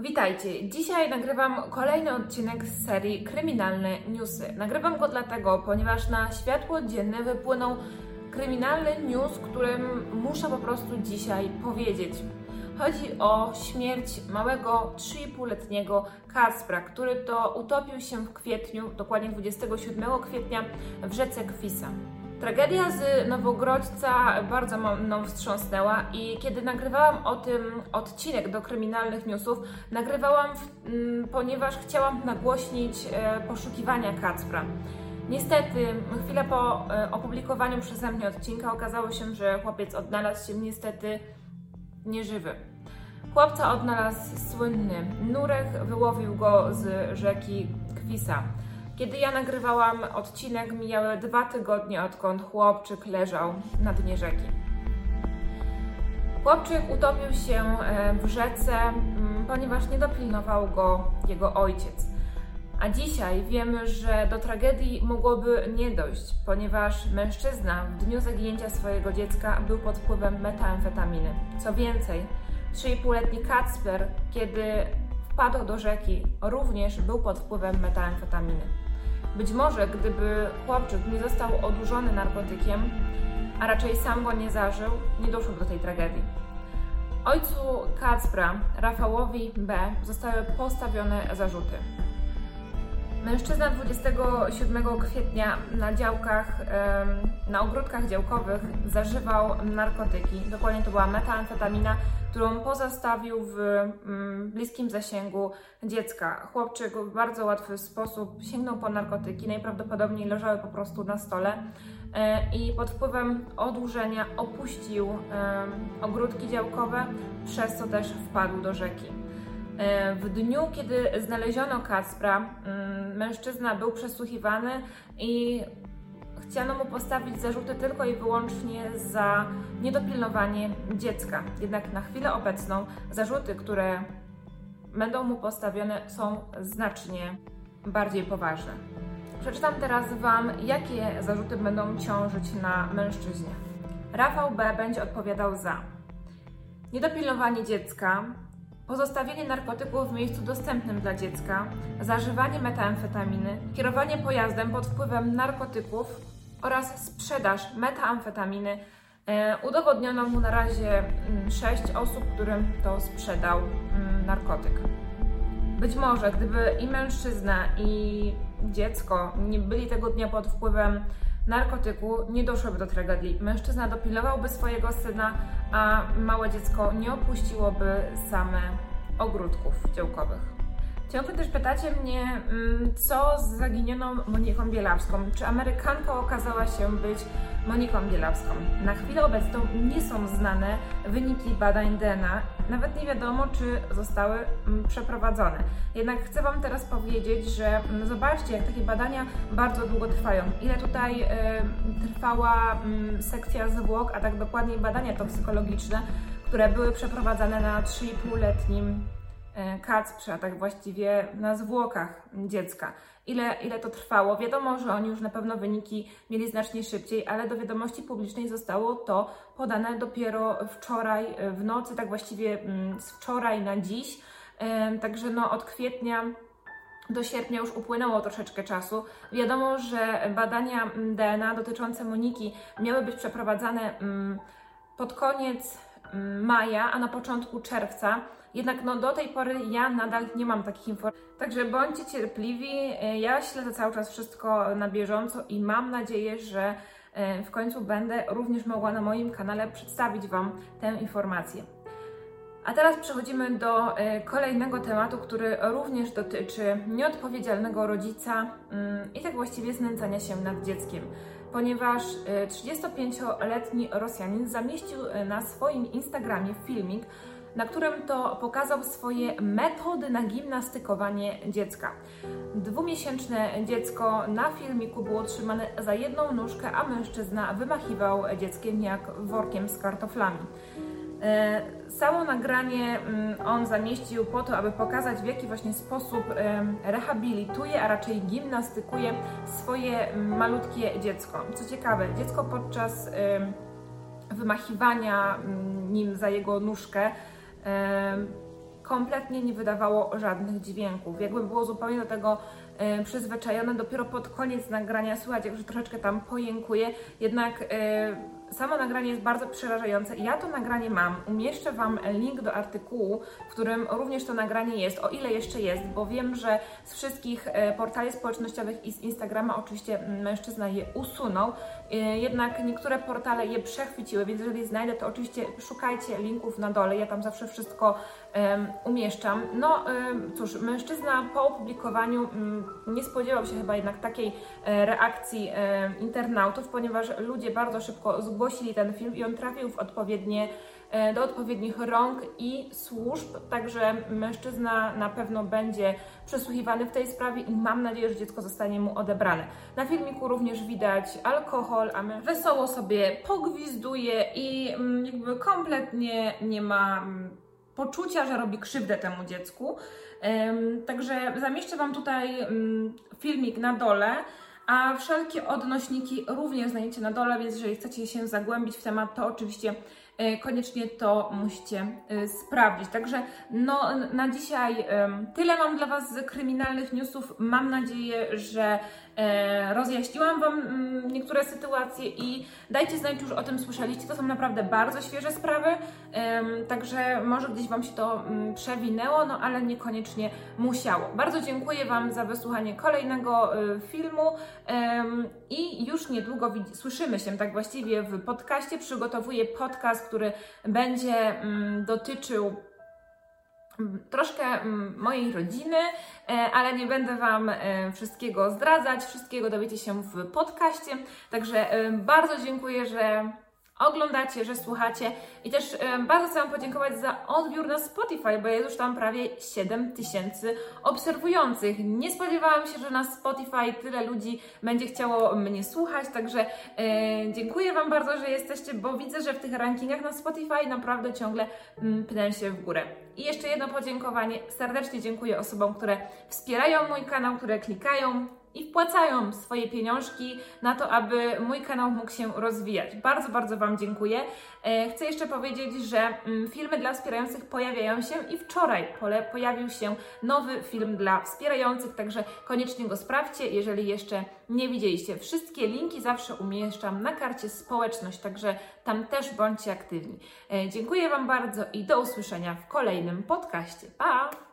Witajcie. Dzisiaj nagrywam kolejny odcinek z serii Kryminalne Newsy. Nagrywam go dlatego, ponieważ na światło dzienne wypłynął kryminalny news, którym muszę po prostu dzisiaj powiedzieć. Chodzi o śmierć małego 3,5-letniego Kacpra, który to utopił się w kwietniu, dokładnie 27 kwietnia w rzece Kwisa. Tragedia z Nowogrodźca bardzo mną wstrząsnęła i kiedy nagrywałam o tym odcinek do kryminalnych newsów, nagrywałam, w, ponieważ chciałam nagłośnić e, poszukiwania Kacpra. Niestety, chwilę po e, opublikowaniu przeze mnie odcinka okazało się, że chłopiec odnalazł się niestety nieżywy. Chłopca odnalazł słynny nurek, wyłowił go z rzeki Kwisa. Kiedy ja nagrywałam odcinek, mijały dwa tygodnie, odkąd chłopczyk leżał na dnie rzeki. Chłopczyk utopił się e, w rzece, ponieważ nie dopilnował go jego ojciec. A dzisiaj wiemy, że do tragedii mogłoby nie dojść, ponieważ mężczyzna w dniu zaginięcia swojego dziecka był pod wpływem metamfetaminy. Co więcej, 3,5-letni Kacper, kiedy wpadł do rzeki, również był pod wpływem metamfetaminy. Być może gdyby chłopczyk nie został odurzony narkotykiem, a raczej sam go nie zażył, nie doszło do tej tragedii. Ojcu Kacpra, Rafałowi B., zostały postawione zarzuty. Mężczyzna 27 kwietnia na działkach, na ogródkach działkowych zażywał narkotyki. Dokładnie to była metamfetamina, którą pozostawił w mm, bliskim zasięgu dziecka. Chłopczyk w bardzo łatwy sposób sięgnął po narkotyki, najprawdopodobniej leżały po prostu na stole e, i pod wpływem odurzenia opuścił ogródki działkowe, przez co też wpadł do rzeki. E, w dniu, kiedy znaleziono Kacpra, mm, mężczyzna był przesłuchiwany i chciano mu postawić zarzuty tylko i wyłącznie za niedopilnowanie dziecka. Jednak na chwilę obecną zarzuty, które będą mu postawione, są znacznie bardziej poważne. Przeczytam teraz Wam, jakie zarzuty będą ciążyć na mężczyźnie. Rafał B. będzie odpowiadał za niedopilnowanie dziecka, pozostawienie narkotyków w miejscu dostępnym dla dziecka, zażywanie metamfetaminy, kierowanie pojazdem pod wpływem narkotyków oraz sprzedaż metamfetaminy. E, udowodniono mu na razie 6 mm, osób, którym to sprzedał mm, narkotyk. Być może, gdyby i mężczyzna, i dziecko nie byli tego dnia pod wpływem narkotyku, nie doszłoby do tragedii. Mężczyzna dopilowałby swojego syna, a małe dziecko nie opuściłoby same ogródków działkowych. Ciągle też pytacie mnie, mm, co z zaginioną Moniką Bielawską? Czy Amerykanka okazała się być Moniką Bielawską? Na chwilę obecną nie są znane wyniki badań DNA, nawet nie wiadomo, czy zostały mm, przeprowadzone. Jednak chcę Wam teraz powiedzieć, że mm, zobaczcie, jak takie badania bardzo długo trwają. Ile tutaj y, trwała y, sekcja zwłok, a tak dokładniej badania toksykologiczne, które były przeprowadzane na 3,5-letnim E, Kacprze, a tak właściwie na zwłokach dziecka. Ile, ile to trwało? Wiadomo, że oni już na pewno wyniki mieli znacznie szybciej, ale do wiadomości publicznej zostało to podane dopiero wczoraj e, w nocy, tak właściwie mm, z wczoraj na dziś. E, także no, od kwietnia do sierpnia już upłynęło troszeczkę czasu. Wiadomo, że badania mm, DNA dotyczące Moniki miały być przeprowadzane mm, pod koniec maja, a na początku czerwca. Jednak no, do tej pory ja nadal nie mam takich informacji. Także bądźcie cierpliwi. E, ja śledzę cały czas wszystko na bieżąco i mam nadzieję, że e, w końcu będę również mogła na moim kanale przedstawić Wam tę informację. A teraz przechodzimy do e, kolejnego tematu, który również dotyczy nieodpowiedzialnego rodzica mm, i tak właściwie znęcania się nad dzieckiem ponieważ 35-letni Rosjanin zamieścił na swoim Instagramie filmik, na którym to pokazał swoje metody na gimnastykowanie dziecka. Dwumiesięczne dziecko na filmiku było trzymane za jedną nóżkę, a mężczyzna wymachiwał dzieckiem jak workiem z kartoflami. E, samo nagranie mm, on zamieścił po to, aby pokazać w jaki właśnie sposób rehabilituje, a raczej gimnastykuje swoje malutkie dziecko. Co ciekawe, dziecko podczas wymachiwania mm, nim za jego nóżkę kompletnie nie wydawało żadnych dźwięków. Jakby było zupełnie do tego e, przyzwyczajone. Dopiero pod koniec nagrania słychać, jak że troszeczkę tam pojękuje. Jednak e, samo nagranie jest bardzo przerażające. Ja to nagranie mam. Umieszczę Wam link do artykułu, w którym również to nagranie jest, o ile jeszcze jest, bo wiem, że z wszystkich e, portali społecznościowych i z Instagrama oczywiście mężczyzna je usunął. Jednak niektóre portale je przechwyciły, więc jeżeli znajdę, to oczywiście szukajcie linków na dole. Ja tam zawsze wszystko umieszczam. No cóż, mężczyzna po opublikowaniu um, nie spodziewał się chyba jednak takiej e, reakcji internautów, ponieważ ludzie bardzo szybko zgłosili ten film i on trafił w odpowiednie e, do odpowiednich rąk i służb, także mężczyzna na pewno będzie przesłuchiwany w tej sprawie i mam nadzieję, że dziecko zostanie mu odebrane. Na filmiku również widać alkohol, a my wesoło sobie pogwizduje i mm, jakby kompletnie nie ma mm, poczucia, że robi krzywdę temu dziecku. Także zamieszczę Wam tutaj filmik na dole, a wszelkie odnośniki również znajdziecie na dole, więc jeżeli chcecie się zagłębić w temat, to oczywiście koniecznie to musicie e, sprawdzić. Także no, na dzisiaj tyle mam dla Was z kryminalnych newsów. Mam nadzieję, że E, rozjaśniłam Wam mm, niektóre sytuacje i dajcie znać, już o tym słyszeliście. To są naprawdę bardzo świeże sprawy, także może gdzieś Wam się to mm, przewinęło, no ale niekoniecznie musiało. Bardzo dziękuję Wam za wysłuchanie kolejnego filmu i już niedługo słyszymy się tak właściwie w podcaście. Przygotowuję podcast, który będzie mm, dotyczył troszkę mm, mojej rodziny, e, ale nie będę Wam e, wszystkiego zdradzać. Wszystkiego dowiecie się w podcaście. Także e, bardzo dziękuję, że oglądacie, że słuchacie i też bardzo chcę Wam podziękować za odbiór na Spotify, bo jest już tam prawie 7 tysięcy obserwujących. Nie spodziewałam się, że na Spotify tyle ludzi będzie chciało mnie słuchać, także e, dziękuję Wam bardzo, że jesteście, bo widzę, że w tych rankingach na Spotify naprawdę ciągle mm, pnę się w górę. I jeszcze jedno podziękowanie. Serdecznie dziękuję osobom, które wspierają mój kanał, które klikają i wpłacają swoje pieniążki na to, aby mój kanał mógł się rozwijać. Bardzo, bardzo Wam dziękuję. E, chcę jeszcze powiedzieć, że mm, filmy dla wspierających pojawiają się i wczoraj pojawił się nowy film dla wspierających, także koniecznie go sprawdźcie, jeżeli jeszcze nie widzieliście. Wszystkie linki zawsze umieszczam na karcie społeczność, także tam też bądźcie aktywni. E, dziękuję Wam bardzo i do usłyszenia w kolejnym podcaście. Pa!